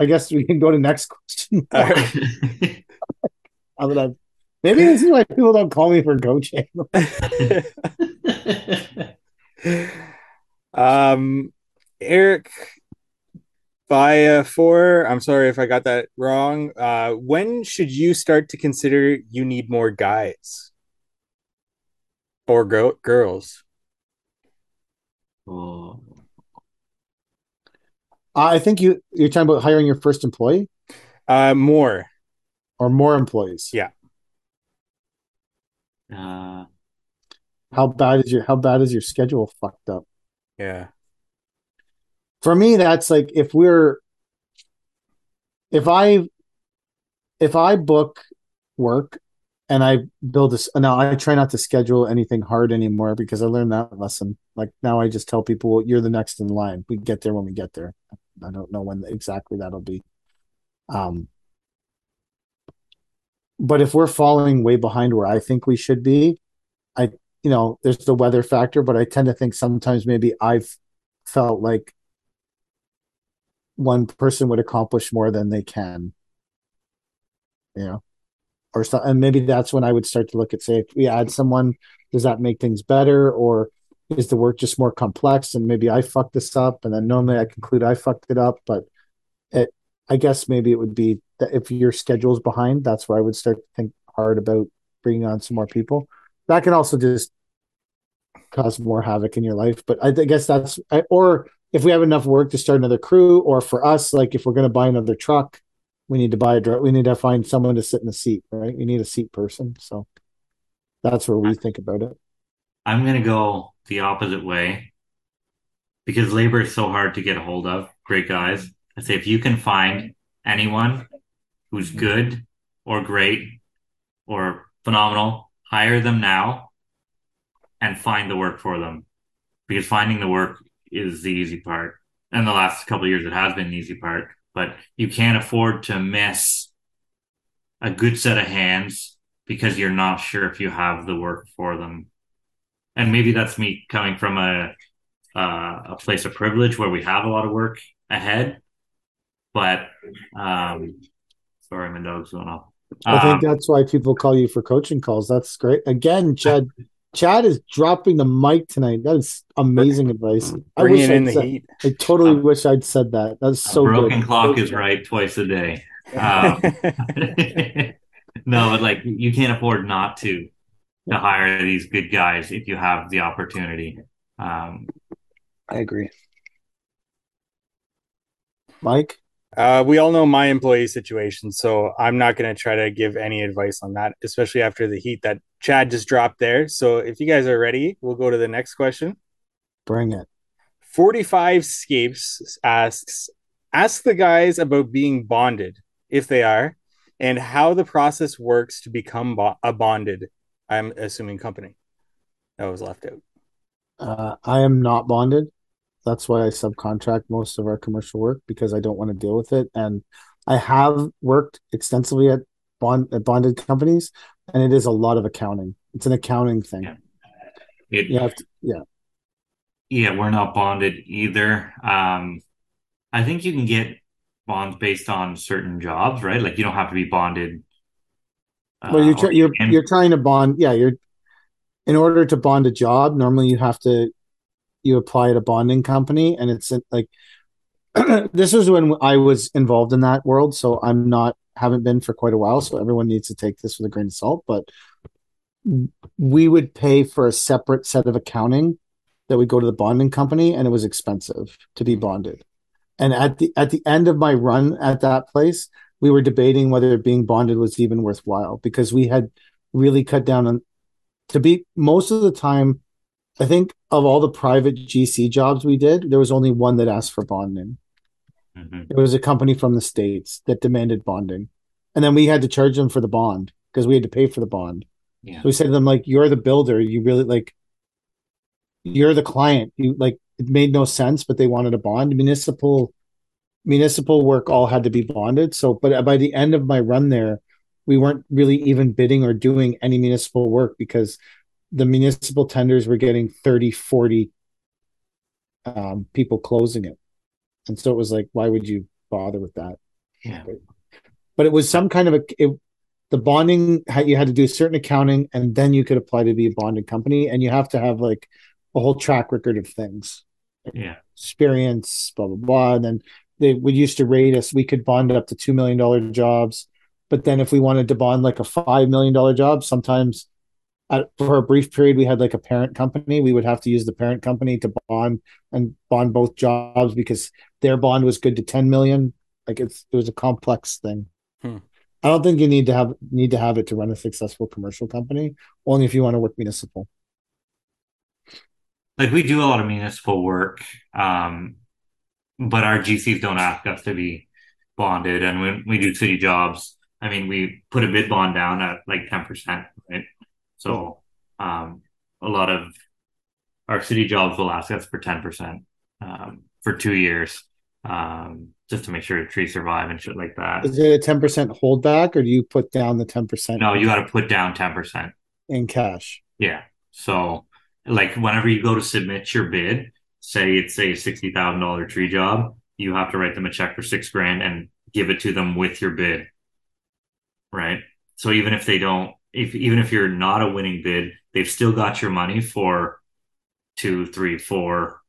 I guess we can go to next question. All right. Now that I've- maybe this is why people don't call me for coaching. um, Eric by uh, four. I'm sorry if I got that wrong. Uh, when should you start to consider you need more guys or gro- girls? Oh, I think you you're talking about hiring your first employee Uh, more. or more employees. Yeah. uh, How bad is your how bad is your schedule fucked up? Yeah. For me, that's like if we're if I if I book work and I build this now I try not to schedule anything hard anymore because I learned that lesson. Like now I just tell people well, you're the next in line. We get there when we get there. I don't know when exactly that'll be. Um but if we're falling way behind where I think we should be, I you know, there's the weather factor, but I tend to think sometimes maybe I've felt like one person would accomplish more than they can. You know, or so, and maybe that's when I would start to look at say if we add someone, does that make things better, or is the work just more complex and maybe I fucked this up, and then normally I conclude I fucked it up, but it, I guess maybe it would be that if your schedule's behind, that's where I would start to think hard about bringing on some more people. That can also just cause more havoc in your life. But I, I guess that's I, or if we have enough work to start another crew, or for us, like if we're going to buy another truck, we need to buy a dri- we need to find someone to sit in the seat, right? We need a seat person. So that's where we think about it. I'm gonna go the opposite way because labor is so hard to get a hold of. Great guys. I say if you can find anyone who's mm-hmm. good or great or phenomenal, hire them now and find the work for them. Because finding the work is the easy part. And the last couple of years it has been the easy part. But you can't afford to miss a good set of hands because you're not sure if you have the work for them and maybe that's me coming from a uh, a place of privilege where we have a lot of work ahead. But um, sorry, my dog's going off. I think Um, that's why people call you for coaching calls. That's great. Again, Chad. Chad is dropping the mic tonight. That is amazing advice. I Bringing wish in I'd the said, heat. I totally wish I'd said that. That's a so broken good. clock is right twice a day. Um, no, but like you can't afford not to to hire these good guys if you have the opportunity. Um, I agree. Mike. Uh, we all know my employee situation, so I'm not going to try to give any advice on that, especially after the heat that Chad just dropped there. So if you guys are ready, we'll go to the next question. Bring it. 45 Scapes asks, ask the guys about being bonded, if they are, and how the process works to become bo- a bonded, I'm assuming company. That was left out. Uh, I am not bonded. That's why I subcontract most of our commercial work because I don't want to deal with it. And I have worked extensively at bond at bonded companies, and it is a lot of accounting. It's an accounting thing. Yeah. it, You have to, yeah. Yeah, we're not bonded either. Um, I think you can get bonds based on certain jobs, right? Like you don't have to be bonded. Uh, Well, you're or- you're and- you're trying to bond. Yeah, you're in order to bond a job. Normally, you have to you apply at a bonding company, and it's like this was when I was involved in that world. So I'm not haven't been for quite a while. So everyone needs to take this with a grain of salt. But we would pay for a separate set of accounting that would go to the bonding company, and it was expensive to be bonded. And at the at the end of my run at that place, we were debating whether being bonded was even worthwhile because we had really cut down on to be most of the time. I think of all the private GC jobs we did, there was only one that asked for bonding. Mhm. It was a company from the states that demanded bonding, and then we had to charge them for the bond because we had to pay for the bond. Yeah. So we said to them like, "You're the builder. You really like. You're the client. You like." It made no sense, but they wanted a bond. Municipal, municipal work all had to be bonded. So, but by the end of my run there, we weren't really even bidding or doing any municipal work because the municipal tenders were getting 30, 40 um, people closing it. And so it was like, why would you bother with that? Yeah. But it was some kind of a it, the bonding you had to do certain accounting and then you could apply to be a bonded company and you have to have like a whole track record of things Yeah. experience blah blah blah and then they would used to rate us we could bond up to two million dollar jobs but then if we wanted to bond like a five million dollar job sometimes at, for a brief period we had like a parent company. We would have to use the parent company to bond and bond both jobs because their bond was good to 10 million. Like it's it was a complex thing. Hmm. i don't think you need to have need to have it to run a successful commercial company. Only if you want to work municipal. Like we do a lot of municipal work, um, but our GCs don't ask us to be bonded, and when we do city jobs, I mean, we put a bid bond down at like ten percent, right? So, um, a lot of our city jobs will ask us for ten percent um, for two years, um, just to make sure the trees survive and shit like that. is it a 10% holdback or do you put down the 10% No, you got to put down ten percent. in cash Yeah. So, like, whenever you go to submit your bid, say it's a sixty thousand dollar tree job, you have to write them a check for six grand and give it to them with your bid. Right. So even if they don't, if even if you're not a winning bid, they've still got your money for two, three, four,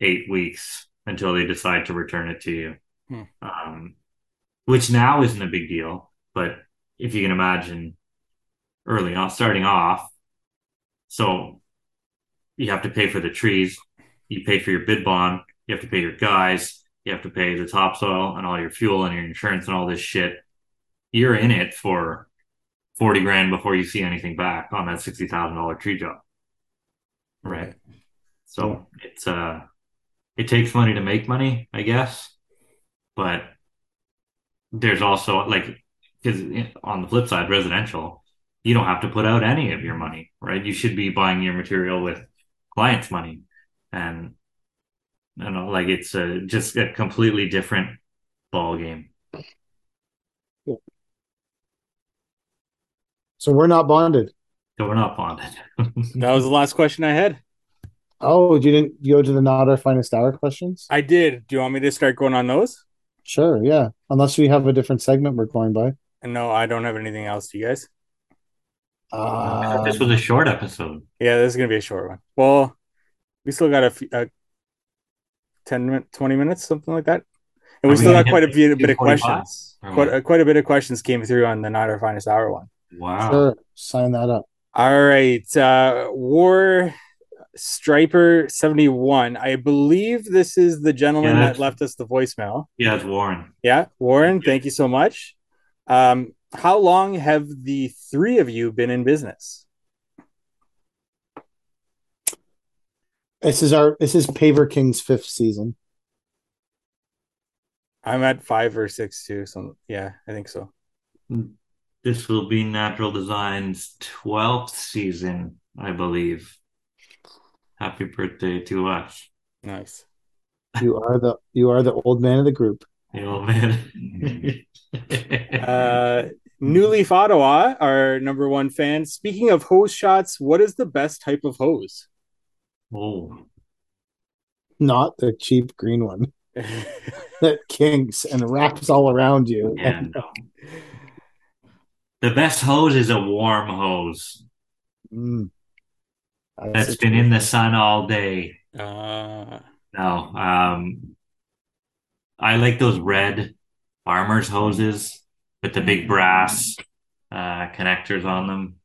eight weeks until they decide to return it to you. Hmm. Um, which now isn't a big deal, but if you can imagine early on, starting off, so you have to pay for the trees, you pay for your bid bond, you have to pay your guys, you have to pay the topsoil and all your fuel and your insurance and all this shit. You're in it for 40 grand before you see anything back on that $60,000 tree job. Right. So it's, uh, it takes money to make money, I guess. But there's also like, because on the flip side, residential, you don't have to put out any of your money, right? You should be buying your material with clients' money, and you know, like it's a just a completely different ball game. So we're not bonded So we're not bonded. That was the last question I had. oh you didn't go to the not our finest hour questions I did. Do you want me to start going on those? Sure, yeah. Unless we have a different segment we're going by. And no, I don't have anything else. Do you guys? Uh, this was a short episode. Yeah, this is gonna be a short one. Well, we still got a, few, uh 10 minutes, 20 minutes, something like that. And we Are still gonna got quite a bit, a bit of questions. Quite, uh, quite a bit of questions came through on the Not Our Finest Hour one. Wow. Sure, sign that up. All right. Uh, War Striper 71. I believe this is the gentleman Yeah, that left us the voicemail. Yeah, it's Warren. Yeah, Warren, thank you so much. Um, how long have the three of you been in business? This is our this is Paver King's fifth season. I'm at five or six too. So yeah, I think so. This will be Natural Design's 12th season, I believe. Happy birthday to us. Nice. You are the you are the old man of the group. The old man. Uh, New Leaf Ottawa, our number one fan. Speaking of hose shots, what is the best type of hose? oh, Not the cheap green one that kinks and wraps all around you. yeah, no. The best hose is a warm hose Mm. that's been in the sun all day. uh, No, um, I like those red farmers hoses with the big brass uh, connectors on them.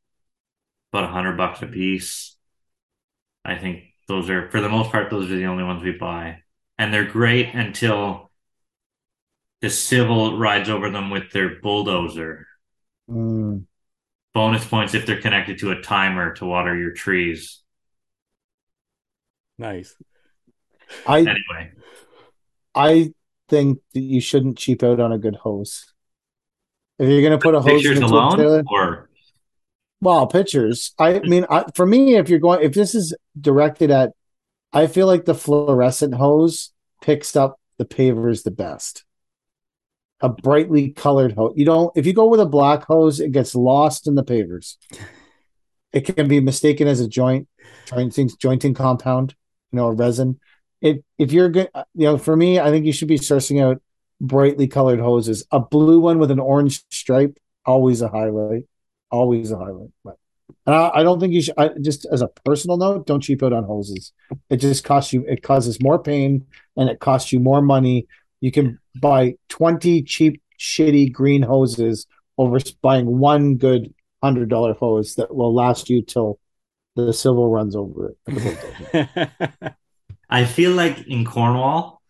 About a hundred bucks a piece. I think those are, for the most part, those are the only ones we buy, and they're great until the civil rides over them with their bulldozer. Mm. Bonus points if they're connected to a timer to water your trees. nice. I Anyway, I think that you shouldn't cheap out on a good hose. If you're gonna put a hose pictures into a alone, trailer, or Well, pictures. I mean, I, for me, if you're going, if this is directed at, I feel like the fluorescent hose picks up the pavers the best. A brightly colored hose. You don't. If you go with a black hose, it gets lost in the pavers. It can be mistaken as a joint, jointing, jointing compound. You know, a resin. It if you're good, you know, for me, I think you should be sourcing out brightly colored hoses. A blue one with an orange stripe, always a highlight. Always a highlight. But and I, I don't think you should. I, just as a personal note, don't cheap out on hoses. It just costs you. It causes more pain and it costs you more money. You can buy twenty cheap, shitty green hoses over buying one good hundred dollar hose that will last you till the civil runs over it. I feel like in Cornwall,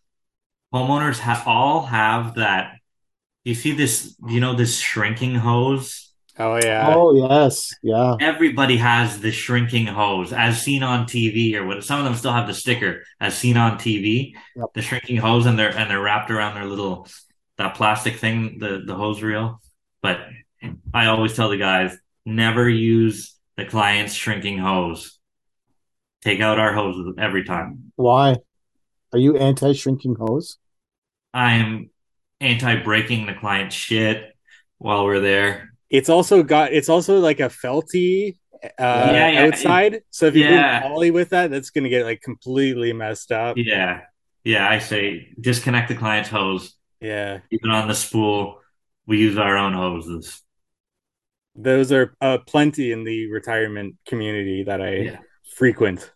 homeowners have all have that. You see this, you know, this shrinking hose. Oh yeah. oh yes, yeah. Everybody has the shrinking hose, as seen on TV, or what? Some of them still have the sticker, as seen on TV. Yep. The shrinking hose, and they're and they're wrapped around their little that plastic thing, the the hose reel. But I always tell the guys, never use the client's shrinking hose. Take out our hoses every time. Why? Are you anti shrinking hose? I am anti breaking the client's shit while we're there. It's also got it's also like a felty uh Yeah, yeah. outside. So if you Yeah. bring poly with that, that's gonna get like completely messed up. Yeah. Yeah, I say disconnect the client's hose, Yeah. even on the spool. We use our own hoses. Those are uh, plenty in the retirement community that I Yeah. frequent.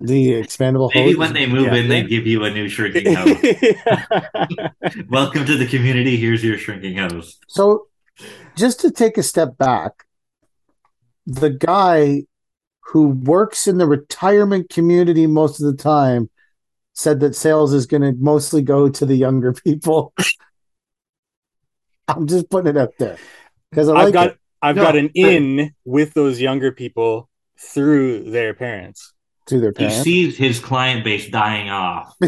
The expandable Maybe hose. when they move yeah. in, they give you a new shrinking hose. Welcome to the community. Here's your shrinking hose. So, just to take a step back, the guy who works in the retirement community most of the time said that sales is going to mostly go to the younger people. I'm just putting it out there because I I've like got it I've No, got an but- in with those younger people through their parents. to their parents, He sees his client base dying off.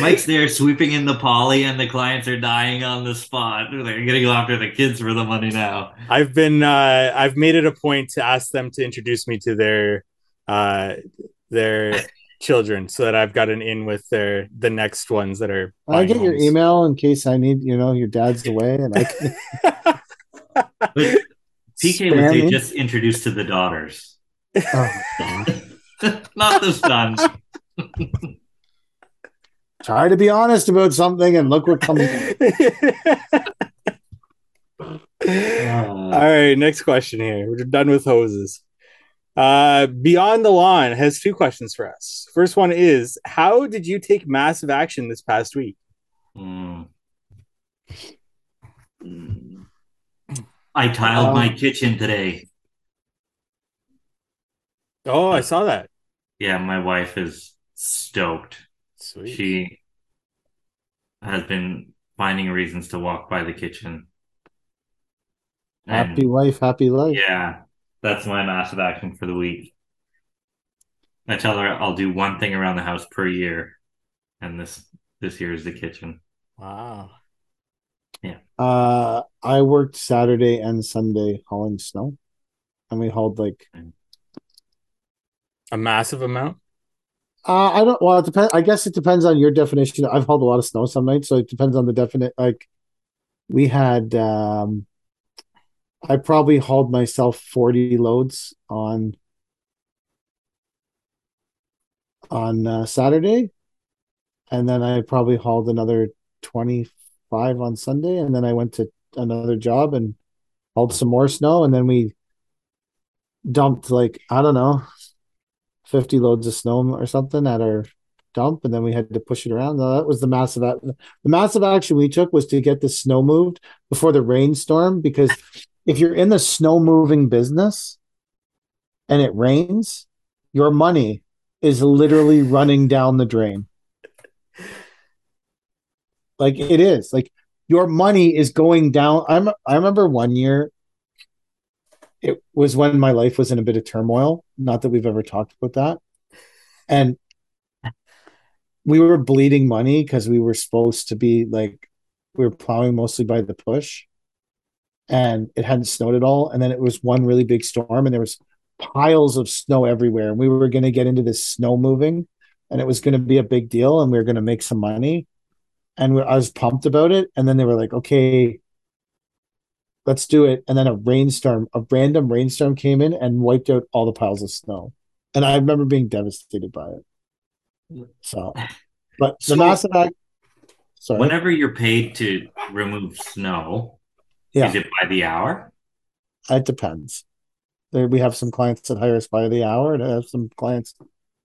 Mike's there sweeping in the poly, and the clients are dying on the spot. They're going to go after the kids for the money now. I've been uh, I've made it a point to ask them to introduce me to their uh, their children so that I've got an in with their the next ones that are. I buying get your email in case I need, you know, your dad's away, and I can But PK would spam say me. just introduced to the daughters, Oh, not the sons. Try to be honest about something, and look what comes. All right, next question here. We're done with hoses. Uh, Beyond the Lawn has two questions for us. First one is How did you take massive action this past week? Mm. I tiled my Um, kitchen today. Oh, I saw that. Yeah, my wife is stoked. Sweet. She has been finding reasons to walk by the kitchen. And- Happy wife, happy life. Yeah, that's my massive action for the week. I tell her I'll do one thing around the house per year, and this this year is the kitchen. Wow. Yeah. Uh, I worked Saturday and Sunday hauling snow, and we hauled like A massive amount? Uh, I don't. Well, it depends. I guess it depends on your definition. I've hauled a lot of snow some nights, so it depends on the definite. Like we had, um, I probably hauled myself forty loads on on uh, Saturday, and then I probably hauled another twenty five on Sunday, and then I went to another job and hauled some more snow, and then we dumped like I don't know, fifty loads of snow or something at our dump, and then we had to push it around. No, that was the massive the massive action we took was to get the snow moved before the rainstorm because if you're in the snow moving business and it rains, your money is literally running down the drain. Like it is. Like your money is going down. I'm I remember one year it was when my life was in a bit of turmoil. Not that we've ever talked about that. And we were bleeding money because we were supposed to be like we were plowing mostly by the push and it hadn't snowed at all and then it was one really big storm and there was piles of snow everywhere and we were going to get into this snow moving and it was going to be a big deal and we were going to make some money and we, I was pumped about it and then they were like okay let's do it and then a rainstorm a random rainstorm came in and wiped out all the piles of snow and I remember being devastated by it so But the So- massive act. Sorry. Whenever you're paid to remove snow, Yeah. is it by the hour? It depends. There, we have some clients that hire us by the hour, and I have some clients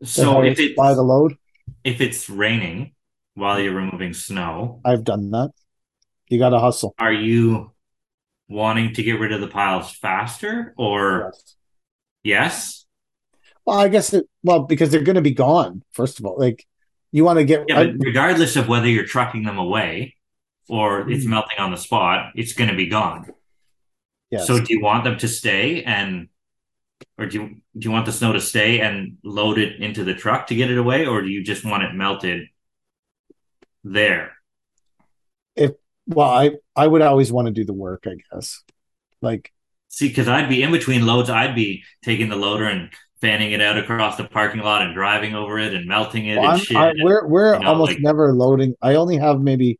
So if it's by the load. if it's raining while you're removing snow, I've done that. You got to hustle. are you wanting to get rid of the piles faster or yes? Well, I guess it. Well, because they're going to be gone. First of all, like you want to get. Yeah, but regardless of whether you're trucking them away or it's Mm. melting on the spot, it's going to be gone. yes. So do you want them to stay and or do you do you want the snow to stay and load it into the truck to get it away or do you just want it melted there? Well, I I would always want to do the work. I guess. Like See, because I'd be in between loads, I'd be taking the loader and fanning it out across the parking lot and driving over it and melting it well, and shit. I, we're we're you know, almost like- never loading. I only have maybe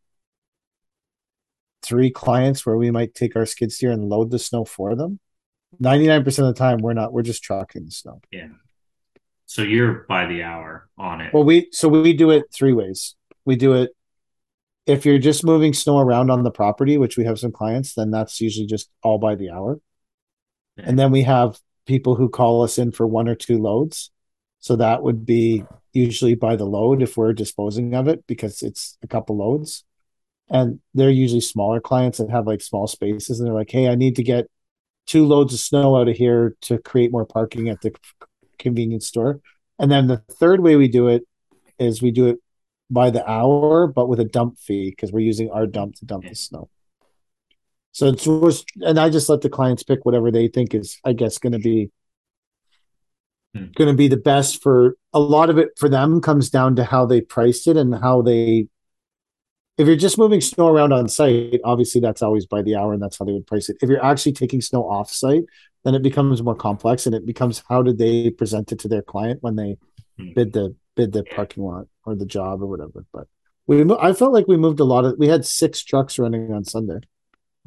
three clients where we might take our skid steer and load the snow for them. Ninety nine percent of the time, we're not. We're just trucking the snow. Yeah. So you're by the hour on it. Well, we so we do it three ways. We do it if you're just moving snow around on the property, which we have some clients, then that's usually just all by the hour. And then we have people who call us in for one or two loads. So that would be usually by the load if we're disposing of it because it's a couple loads. And they're usually smaller clients that have like small spaces and they're like, hey, I need to get two loads of snow out of here to create more parking at the convenience store. And then the third way we do it is we do it by the hour, but with a dump fee because we're using our dump to dump the snow. So it's was, and I just let the clients pick whatever they think is, I guess, going to be Hmm. going to be the best for a lot of it for them comes down to how they priced it and how they. If you're just moving snow around on site, obviously that's always by the hour and that's how they would price it. If you're actually taking snow off site, then it becomes more complex and it becomes how did they present it to their client when they Hmm. bid the bid the parking lot or the job or whatever. But we, I felt like we moved a lot of. We had six trucks running on Sunday.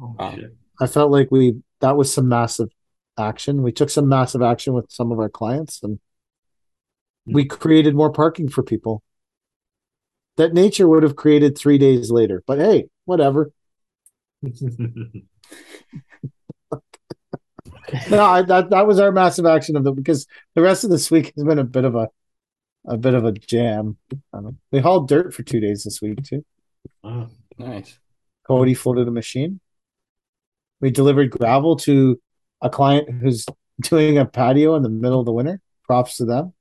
Oh, Wow. shit. I felt like we that was some massive action. We took some massive action with some of our clients, and we hmm. created more parking for people. That nature would have created three days later, but hey, whatever. No, I, that that was our massive action of the because the rest of this week has been a bit of a a bit of a jam. Um, we hauled dirt for two days this week too. Oh, Nice. Cody floated a machine. We delivered gravel to a client who's doing a patio in the middle of the winter. Props to them.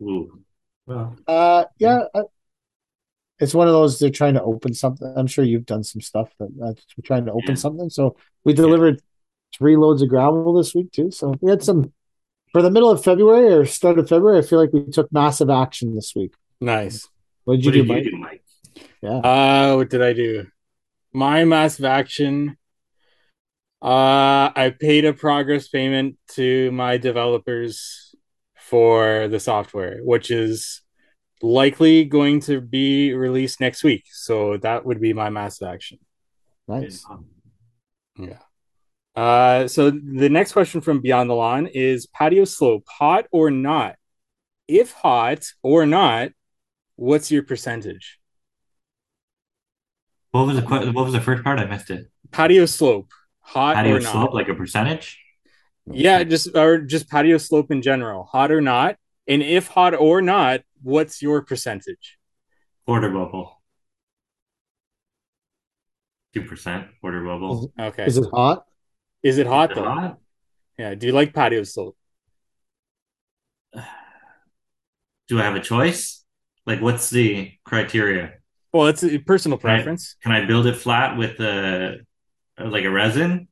ooh. Well, Uh, yeah, I, it's one of those they're trying to open something. I'm sure you've done some stuff that that's trying to open Yeah. something. So we delivered three loads of gravel this week too. So we had some for the middle of February or start of February. I feel like we took massive action this week. Nice. What did you what do, did Mike? you do, Mike? Yeah, Uh, what did I do? My massive action. Uh, I paid a progress payment to my developers for the software, which is likely going to be released next week. So that would be my massive action. nice. Yeah. Uh, so the next question from Beyond the Lawn is patio slope hot or not? If hot or not, what's your percentage? What was the que- what was the first part? I missed it. Patio slope hot Patio or not? slope, like a percentage? Yeah, just or just patio slope in general, hot or not. And if hot or not, what's your percentage? Quarter bubble. Two percent quarter bubble. Okay. Is it hot? Is it hot though? hot? Yeah. Do you like patio slope? Do I have a choice? Like, what's the criteria? Well, it's a personal preference. Can I build it flat with a like a resin?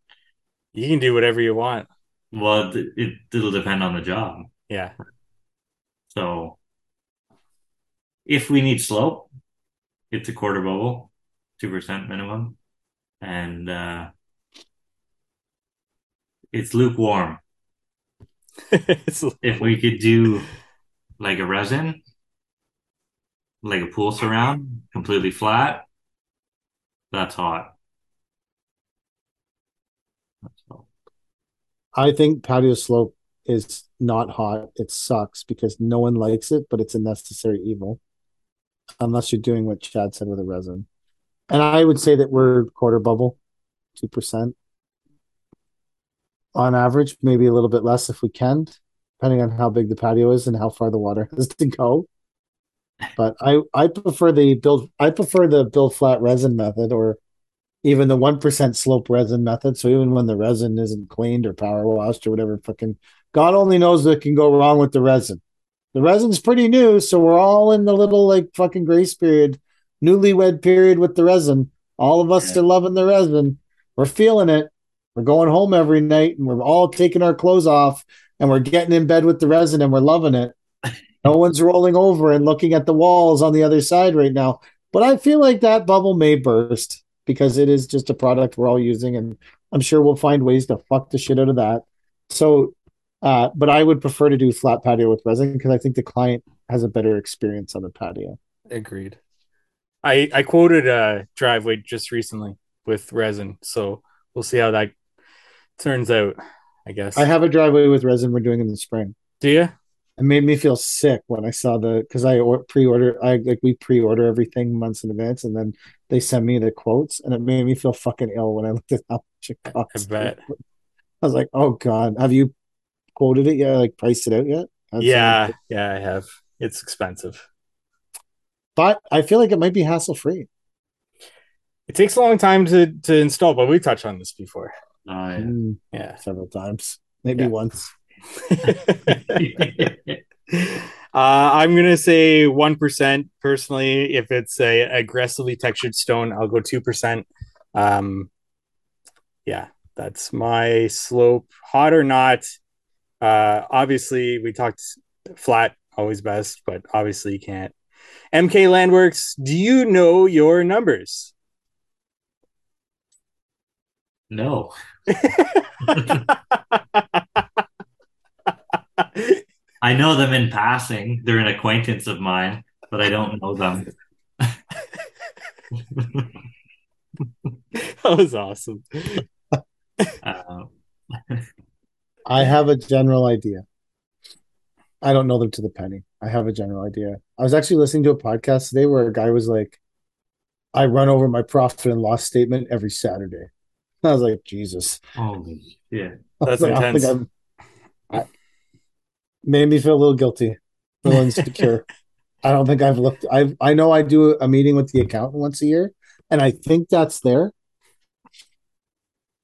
You can do whatever you want. Well, it it'll depend on the job. Yeah. So, if we need slope, it's a quarter bubble, two percent minimum, and uh, it's lukewarm. It's- If we could do like a resin, like a pool surround, completely flat, that's hot. So, I think patio slope is not hot. It sucks because no one likes it, but it's a necessary evil. unless you're doing what Chad said with a resin. And I would say that we're quarter bubble, two percent on average, maybe a little bit less if we can, depending on how big the patio is and how far the water has to go. But I I prefer the build I prefer the build flat resin method or even the one percent slope resin method. So even when the resin isn't cleaned or power washed or whatever, fucking God only knows what can go wrong with the resin. The resin's pretty new, so we're all in the little like fucking grace period, newlywed period with the resin. All of us are loving the resin. We're feeling it. We're going home every night and we're all taking our clothes off and we're getting in bed with the resin and we're loving it. No one's rolling over and looking at the walls on the other side right now. But I feel like that bubble may burst because it is just a product we're all using, and I'm sure we'll find ways to fuck the shit out of that. So, uh, but I would prefer to do flat patio with resin because I think the client has a better experience on the patio. Agreed. I I quoted a driveway just recently with resin, so we'll see how that turns out. I guess I have a driveway with resin we're doing in the spring. Do you? It made me feel sick when I saw the because I pre-order I like we pre-order everything months in advance and then they send me the quotes and it made me feel fucking ill when I looked at how much it costs. I bet. I was like, oh god, have you quoted it yet? Like priced it out yet? That's yeah, like- yeah, I have. It's expensive. but I feel like it might be hassle free. It takes a long time to to install, but we touched on this before. Oh, yeah. Mm, Yeah. several times, maybe Yeah. once. uh, I'm gonna say one percent personally. If it's a aggressively textured stone, I'll go two percent. Um, yeah, that's my slope. Hot or not, uh, obviously we talked flat, always best, but obviously you can't. MK Landworks, do you know your numbers? no. I know them in passing. They're an acquaintance of mine, but I don't know them. that was awesome. Uh, I have a general idea. I don't know them to the penny. I have a general idea. I was actually listening to a podcast today where a guy was like, I run over my profit and loss statement every Saturday. I was like, Jesus. holy shit. That's like, I don't intense. I'm- I- made me feel a little guilty, a little insecure. I don't think I've looked. I I know I do a meeting with the accountant once a year, and I think that's there,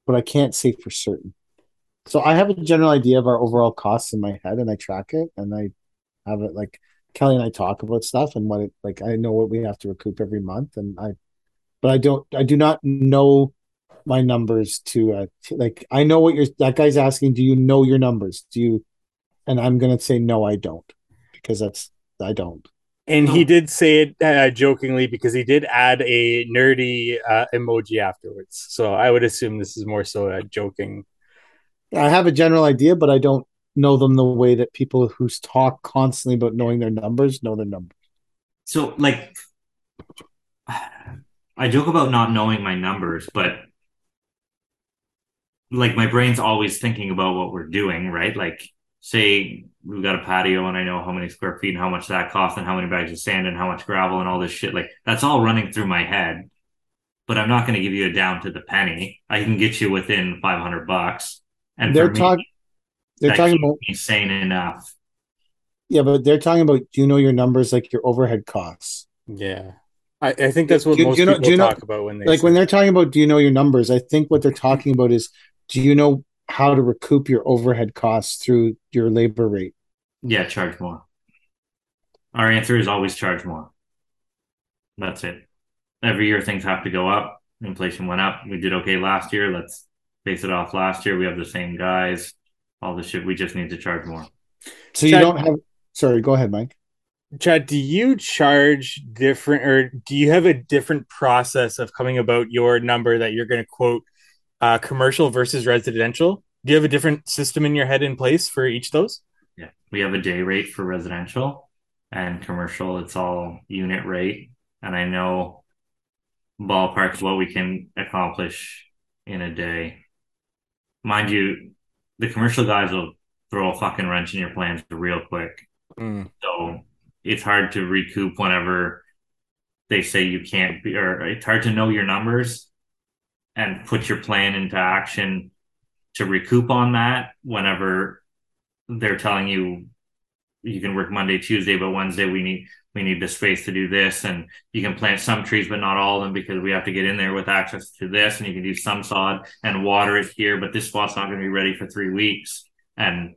but I can't say for certain. So I have a general idea of our overall costs in my head, and I track it, and I have it like Kelly and I talk about stuff and what it like. I know what we have to recoup every month, and I, but I don't. I do not know my numbers to uh to, like. I know what you're. That guy's asking. Do you know your numbers? Do you? And I'm gonna say no, I don't, because that's I don't. And he did say it uh, jokingly because he did add a nerdy uh, emoji afterwards. So I would assume this is more so a joking. I have a general idea, but I don't know them the way that people who talk constantly about knowing their numbers know their numbers. So, like, I joke about not knowing my numbers, but like my brain's always thinking about what we're doing, right? Like, say we've got a patio and I know how many square feet and how much that costs and how many bags of sand and how much gravel and all this shit. Like, that's all running through my head. But I'm not going to give you a down to the penny. I can get you within 500 bucks. And They're for me, talking. They're talking keeps about me sane enough. yeah, but they're talking about. Do you know your numbers like your overhead costs? Yeah. I, I think that's what Do most do you know- people do you know- talk about when they Like say- when they're talking about, do you know your numbers? I think what they're talking about is, do you know how to recoup your overhead costs through your labor rate? Yeah, charge more. Our answer is always charge more. That's it. Every year things have to go up. Inflation went up. We did okay last year. Let's base it off last year. We have the same guys. All the shit. We just need to charge more. So you Chad- don't have. Sorry, go ahead, Mike. Chad, do you charge different or do you have a different process of coming about your number that you're going to quote uh, commercial versus residential? Do you have a different system in your head in place for each of those? Yeah. We have a day rate for residential and commercial. It's all unit rate. And I know ballpark what we can accomplish in a day. Mind you, the commercial guys will throw a fucking wrench in your plans real quick. So it's hard to recoup whenever they say you can't be, or it's hard to know your numbers and put your plan into action to recoup on that whenever they're telling you you can work Monday, Tuesday, but Wednesday we need we need the space to do this, and you can plant some trees, but not all of them because we have to get in there with access to this, and you can do some sod and water it here, but this spot's not going to be ready for three weeks, and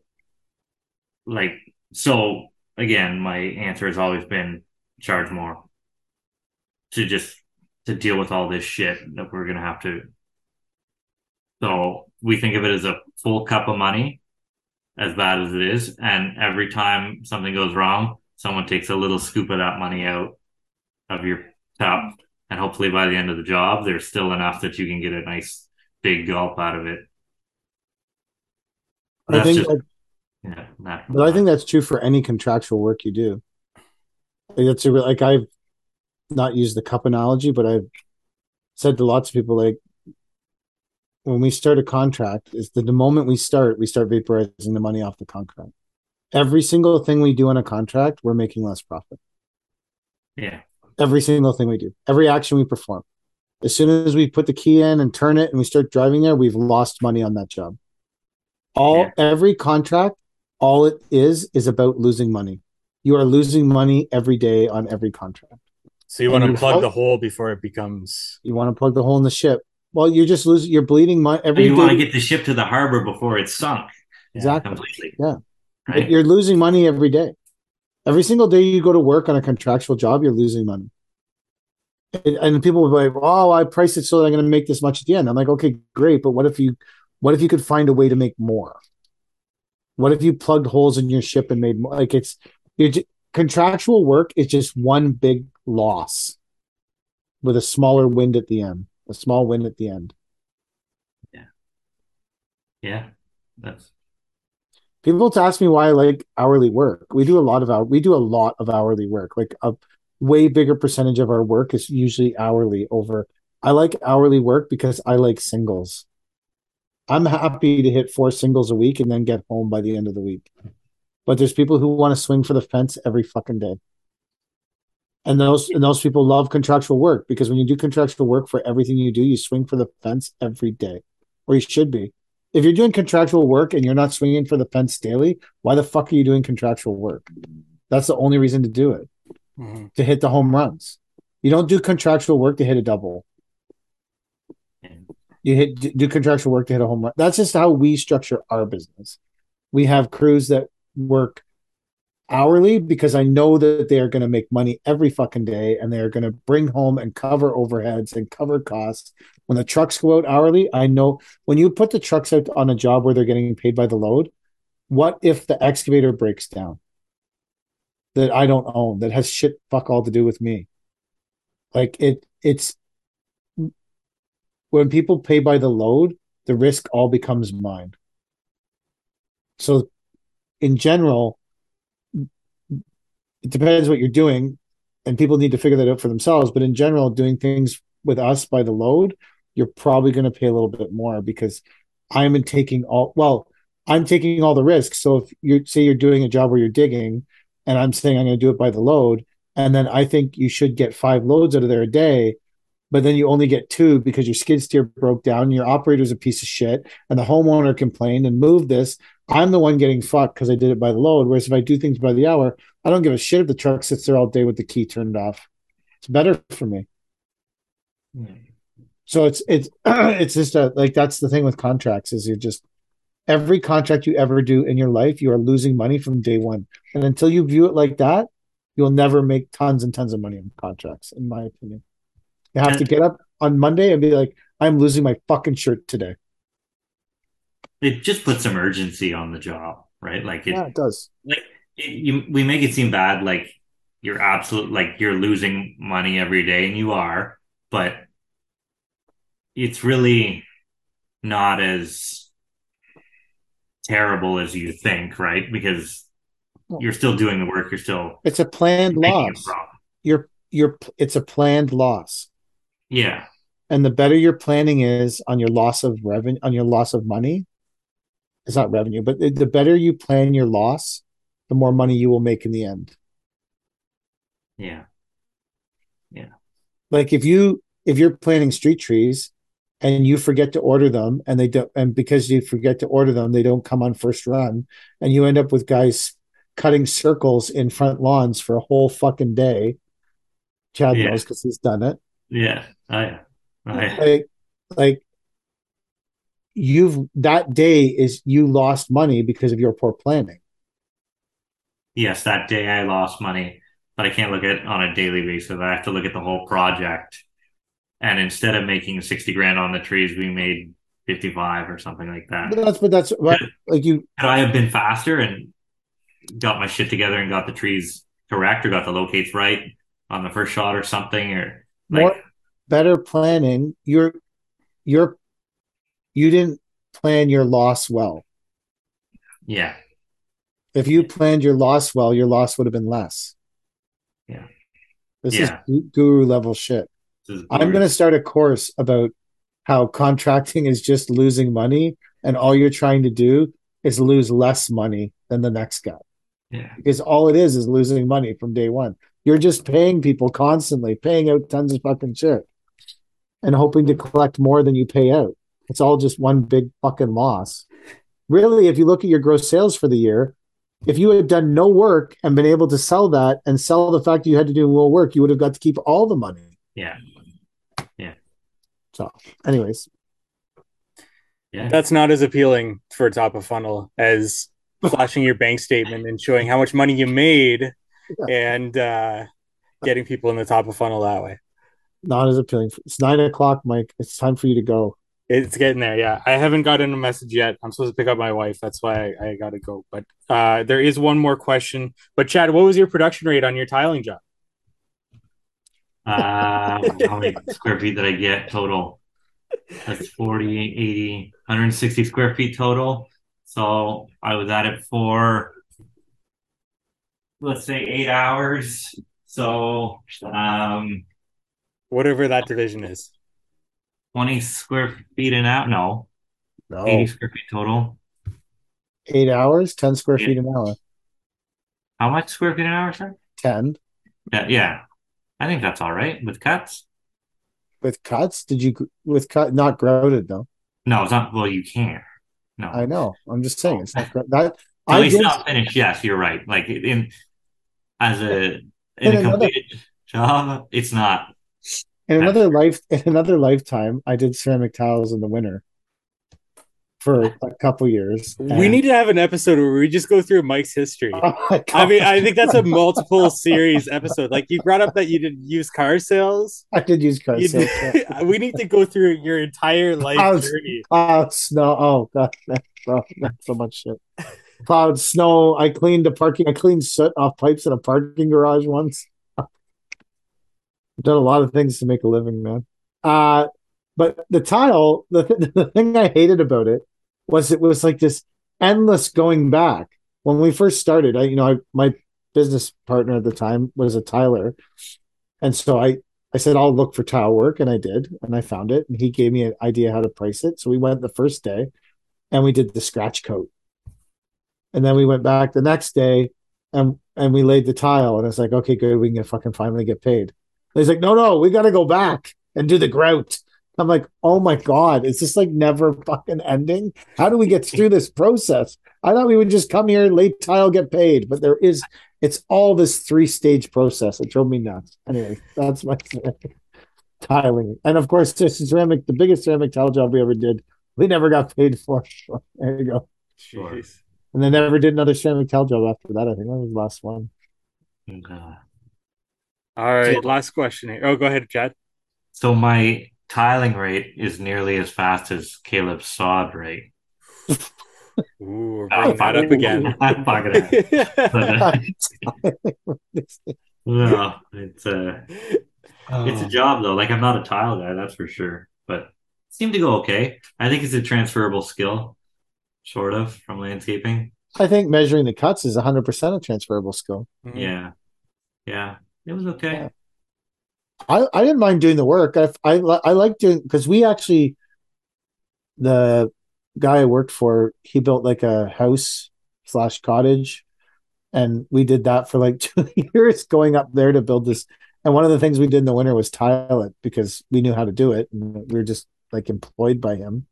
like so again, my answer has always been charge more to just to deal with all this shit that we're gonna have to. So we think of it as a full cup of money, as bad as it is, and every time something goes wrong, someone takes a little scoop of that money out of your cup, and hopefully by the end of the job, there's still enough that you can get a nice big gulp out of it. I think, just- that- Yeah, but I think that's true for any contractual work you do. Like, That's a real, like I've not use the cup analogy, but I've said to lots of people like when we start a contract is the, the moment we start, we start vaporizing the money off the contract. Every single thing we do on a contract, we're making less profit. yeah, Every single thing we do, every action we perform. As soon as we put the key in and turn it and we start driving there, we've lost money on that job. All Yeah. every contract, all it is is about losing money. You are losing money every day on every contract. So you want to plug the hole before it becomes. You want to plug the hole in the ship. Well, you're just losing. You're bleeding money every you want to get the ship to the harbor before it's sunk Exactly. completely. Yeah. Right? You're losing money every day. Every single day you go to work on a contractual job, you're losing money. And, and people will be like, "Oh, I priced it so that I'm going to make this much at the end." I'm like, "Okay, great, but what if you, what if you could find a way to make more? What if you plugged holes in your ship and made more? Like it's, you're ju- contractual work is just one big loss with a smaller wind at the end, a small wind at the end. yeah, Yeah. that's People ask me why I like hourly work. We do a lot of our we do a lot of hourly work. Like a way bigger percentage of our work is usually hourly over. I like hourly work because I like singles. I'm happy to hit four singles a week and then get home by the end of the week. But there's people who want to swing for the fence every fucking day. And those and those people love contractual work because when you do contractual work for everything you do, you swing for the fence every day, or you should be. If you're doing contractual work and you're not swinging for the fence daily, why the fuck are you doing contractual work? That's the only reason to do it Mhm. to hit the home runs. You don't do contractual work to hit a double. You hit do contractual work to hit a home run. That's just how we structure our business. We have crews that work hourly because I know that they are going to make money every fucking day and they are going to bring home and cover overheads and cover costs. When the trucks go out hourly, I know when you put the trucks out on a job where they're getting paid by the load, what if the excavator breaks down that I don't own that has shit fuck all to do with me? Like it, it's when people pay by the load, the risk all becomes mine. So, in general, it depends what you're doing, and people need to figure that out for themselves. But in general, doing things with us by the load, you're probably going to pay a little bit more because I'm taking all well, I'm taking all the risks. So if you say you're doing a job where you're digging, and I'm saying I'm going to do it by the load, and then I think you should get five loads out of there a day, but then you only get two because your skid steer broke down, and your operator's a piece of shit, and the homeowner complained and moved this. I'm the one getting fucked because I did it by the load. Whereas if I do things by the hour, I don't give a shit if the truck sits there all day with the key turned off. It's better for me. So it's it's it's just a, like that's the thing with contracts is you're just every contract you ever do in your life you are losing money from day one, and until you view it like that, you'll never make tons and tons of money on contracts, in my opinion. You have to get up on Monday and be like, I'm losing my fucking shirt today. it just puts some urgency on the job, right? Like it, Yeah, it does. like it, you, we make it seem bad, like you're absolute, like you're losing money every day, and you are, but it's really not as terrible as you think, right? Because you're still doing the work, you're still It's a planned loss. You're you're it's a planned loss. Yeah, and the better your planning is on your loss of revenue on your loss of money it's not revenue but the better you plan your loss the more money you will make in the end Yeah. yeah, like if you if you're planting street trees and you forget to order them and they don't and because you forget to order them they don't come on first run and you end up with guys cutting circles in front lawns for a whole fucking day chad Yeah. knows because he's done it Yeah. I, I, like like you've that day is you lost money because of your poor planning yes, that day I lost money, but I can't look at it on a daily basis. I have to look at the whole project. And instead of making 60 grand on the trees, we made 55 or something like that. but that's but that's but, like you Could I have been faster and got my shit together and got the trees correct or got the locates right on the first shot or something or like more better planning you're you're you didn't plan your loss well. Yeah. If you planned your loss well your loss would have been less. Yeah. this Yeah. is guru level shit. I'm going to start a course about how contracting is just losing money and all you're trying to do is lose less money than the next guy. Yeah. Because all it is is losing money from day one. You're just paying people constantly, paying out tons of fucking shit and hoping to collect more than you pay out. It's all just one big fucking loss. Really, if you look at your gross sales for the year, if you had done no work and been able to sell that and sell the fact that you had to do no work, you would have got to keep all the money. yeah Yeah. So, anyways, yeah That's not as appealing for top of funnel as flashing your bank statement and showing how much money you made and uh, getting people in the top of funnel that way. not as appealing. It's nine o'clock, Mike. It's time for you to go. It's getting there, yeah. I haven't gotten a message yet. I'm supposed to pick up my wife. That's why I, I got to go. But uh, there is one more question. But Chad, what was your production rate on your tiling job? uh how many square feet did I get total that's 40 80 160 square feet total so I was at it for let's say eight hours so um Whatever that division is. 20 square feet an hour no No, 80 square feet total eight hours, ten square Yeah. feet an hour, how much square feet an hour sir ten yeah, yeah I think that's all right with cuts with cuts. Did you with cut not grouted though? no it's not well you can't no I know. I'm just saying it's not that. At I least did, not finished. Yes, you're right. Like in as a in In a another- completed job, it's not. in another life in another lifetime. I did ceramic tiles in the winter for a couple years. We need to have an episode where we just go through Mike's history. Oh. I mean, I think that's a multiple series episode. Like you brought up that you didn't use car sales. I did use car You sales. did- we need to go through your entire life Clouds. journey. Cloud snow. Oh god, that's so, that's so much shit. Cloud snow. I cleaned the parking. I cleaned soot off pipes in a parking garage once. Done a lot of things to make a living, man. Uh, but the tile, the, the thing I hated about it was it was like this endless going back. When we first started, I, you know, I, my business partner at the time was a tiler. And so I, I said, I'll look for tile work. And I did. And I found it. And he gave me an idea how to price it. So we went the first day and we did the scratch coat. And then we went back the next day and, and we laid the tile. And it's like, okay, good. We can get fucking finally get paid. And he's like, no, no, we got to go back and do the grout. I'm like, oh my God, is this like never fucking ending? How do we get through this process? I thought we would just come here, lay tile, get paid, but there is, it's all this three stage process. It drove me nuts. Anyway, that's my tiling. And of course, this is ceramic, the biggest ceramic tile job we ever did. We never got paid for. So there you go. Sure. Jeez. And then never did another ceramic tile job after that. I think that was the last one. Uh, All right, last question. Here. Oh, go ahead, Chad. so my tiling rate is nearly as fast as Caleb's sod rate. Ooh, we're Oh, that up again. I'm fucking it. But, uh, no, it's a it's a job though. Like I'm not a tile guy, that's for sure. But seemed to go okay. I think it's a transferable skill, sort of, from landscaping. I think measuring the cuts is 100% a transferable skill. Mhm. Yeah, yeah, it was okay. Yeah. I, I didn't mind doing the work. I I, I like doing because we actually the guy I worked for he built like a house slash cottage, and we did that for like two years, going up there to build this And one of the things we did in the winter was tile it because we knew how to do it, and we were just like employed by him.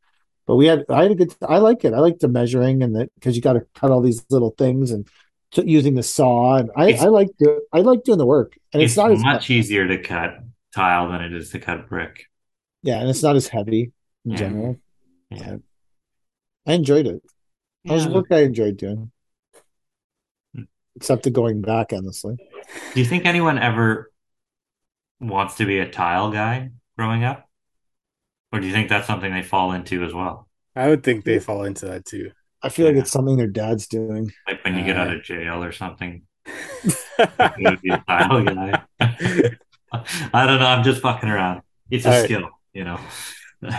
But we had I had a good I like it. I like the measuring and the because you got to cut all these little things and t- using the saw and I It's- I like do, I like doing the work and it's, It's, not as much easier to cut tile than it is to cut brick. yeah and it's not as heavy in Yeah. general. Yeah. I enjoyed it. That was work I enjoyed doing. Except the going back endlessly. Do you think anyone ever wants to be a tile guy growing up? Or do you think that's something they fall into as well? I would think they fall into that too. I feel like it's something their dad's doing. Like when you get Uh, out of jail or something, you would be a tile guy. I don't know. I'm just fucking around. It's a All right. skill, you know.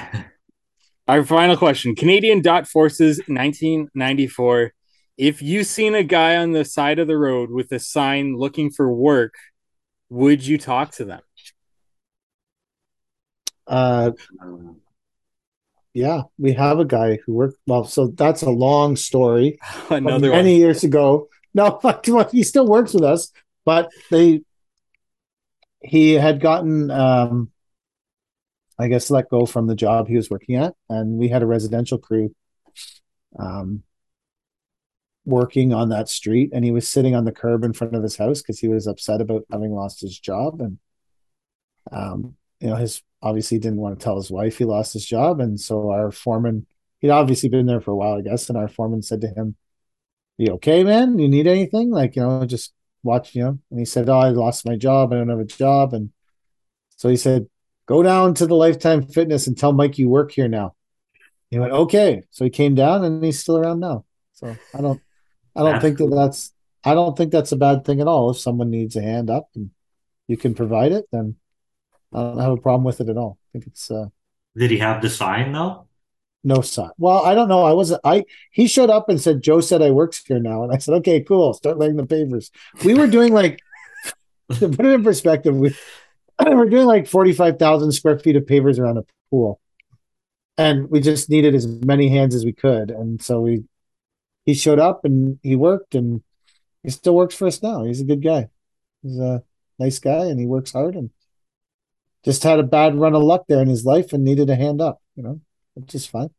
Our final question Canadian Dot Forces 1994. If you seen a guy on the side of the road with a sign looking for work, would you talk to them? Uh, yeah, we have a guy who worked. Well, so that's a long story. Another many one. years ago. No, but he still works with us. But they, he had gotten, um, I guess, let go from the job he was working at, and we had a residential crew, um, working on that street, and he was sitting on the curb in front of his house because he was upset about having lost his job, and, um, you know, his obviously didn't want to tell his wife he lost his job, and so our foreman, he'd obviously been there for a while, I guess, and our foreman said to him you okay, man? You need anything? Like, you know, just watch, you know. And he said, Oh, I lost my job. I don't have a job. And so he said, Go down to the Lifetime Fitness and tell Mike you work here now. He went, Okay. So he came down and he's still around now. So I don't, I don't think that that's, I don't think that's a bad thing at all. If someone needs a hand up and you can provide it, then I don't have a problem with it at all. I think it's, uh, Did he have the sign though? no sign. Well, I don't know. I wasn't. I he showed up and said, "Joe said I works here now," and I said, "Okay, cool. Start laying the pavers." We were doing like to put it in perspective. We we're doing like forty five thousand square feet of pavers around a pool, and we just needed as many hands as we could. And so we he showed up and he worked, and he still works for us now. He's a good guy. He's a nice guy, and he works hard, and just had a bad run of luck there in his life, and needed a hand up. You know, which is fine.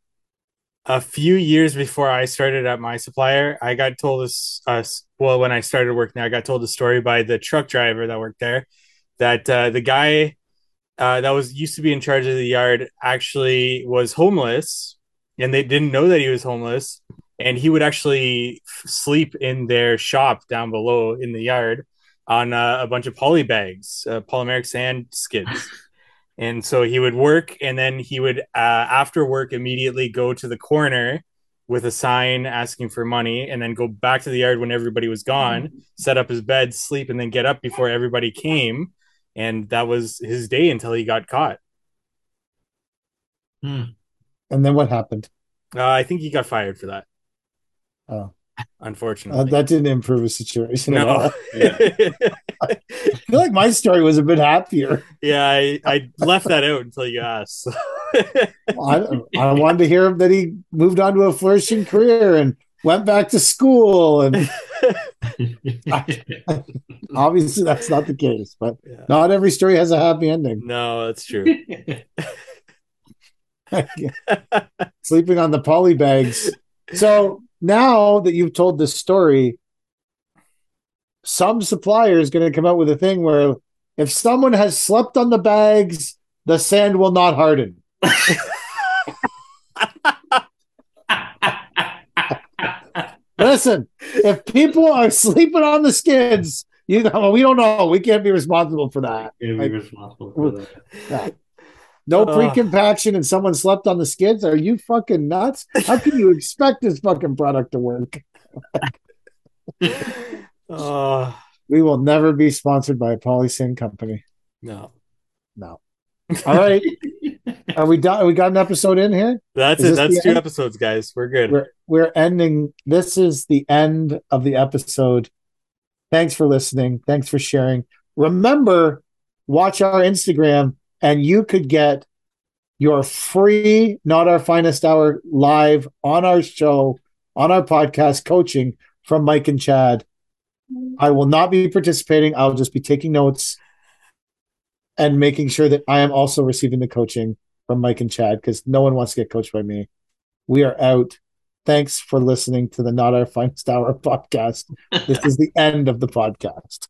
a few years before I started at my supplier, I got told this. Uh, well, when I started working there, I got told a story by the truck driver that worked there that uh, the guy uh, that was used to be in charge of the yard actually was homeless, and they didn't know that he was homeless. And he would actually sleep in their shop down below in the yard on uh, a bunch of poly bags, uh, polymeric sand skids. And so he would work, and then he would, uh, after work, immediately go to the corner with a sign asking for money, and then go back to the yard when everybody was gone, set up his bed, sleep, and then get up before everybody came. And that was his day until he got caught. Hmm. And then what happened? Uh, I think he got fired for that. Oh. Uh, unfortunately. that didn't improve the situation at all. no. I feel like my story was a bit happier. yeah, I, I left that out until you asked. I, I wanted to hear that he moved on to a flourishing career and went back to school. And obviously, that's not the case. But Yeah. not every story has a happy ending. no, that's true. Sleeping on the poly bags. So now that you've told this story, some supplier is going to come out with a thing where if someone has slept on the bags, the sand will not harden. Listen, if people are sleeping on the skids, you know, we don't know. We can't be responsible for that. Can't be responsible for that. No Uh. pre-compaction and someone slept on the skids. Are you fucking nuts? How can you expect this fucking product to work? Oh, We will never be sponsored by a polysyn company. no. No. All right. Are we done? We got an episode in here? That's Is it. That's two end? episodes, guys. We're good. We're we're ending. This is the end of the episode. Thanks for listening. Thanks for sharing. Remember, watch our Instagram, and you could get your free "Not Our Finest Hour" live on our show, on our podcast, coaching from Mike and Chad. I will not be participating. I'll just be taking notes. and making sure that I am also receiving the coaching from Mike and Chad because no one wants to get coached by me. We are out. Thanks for listening to the Not Our Finest Hour podcast. This is the end of the podcast.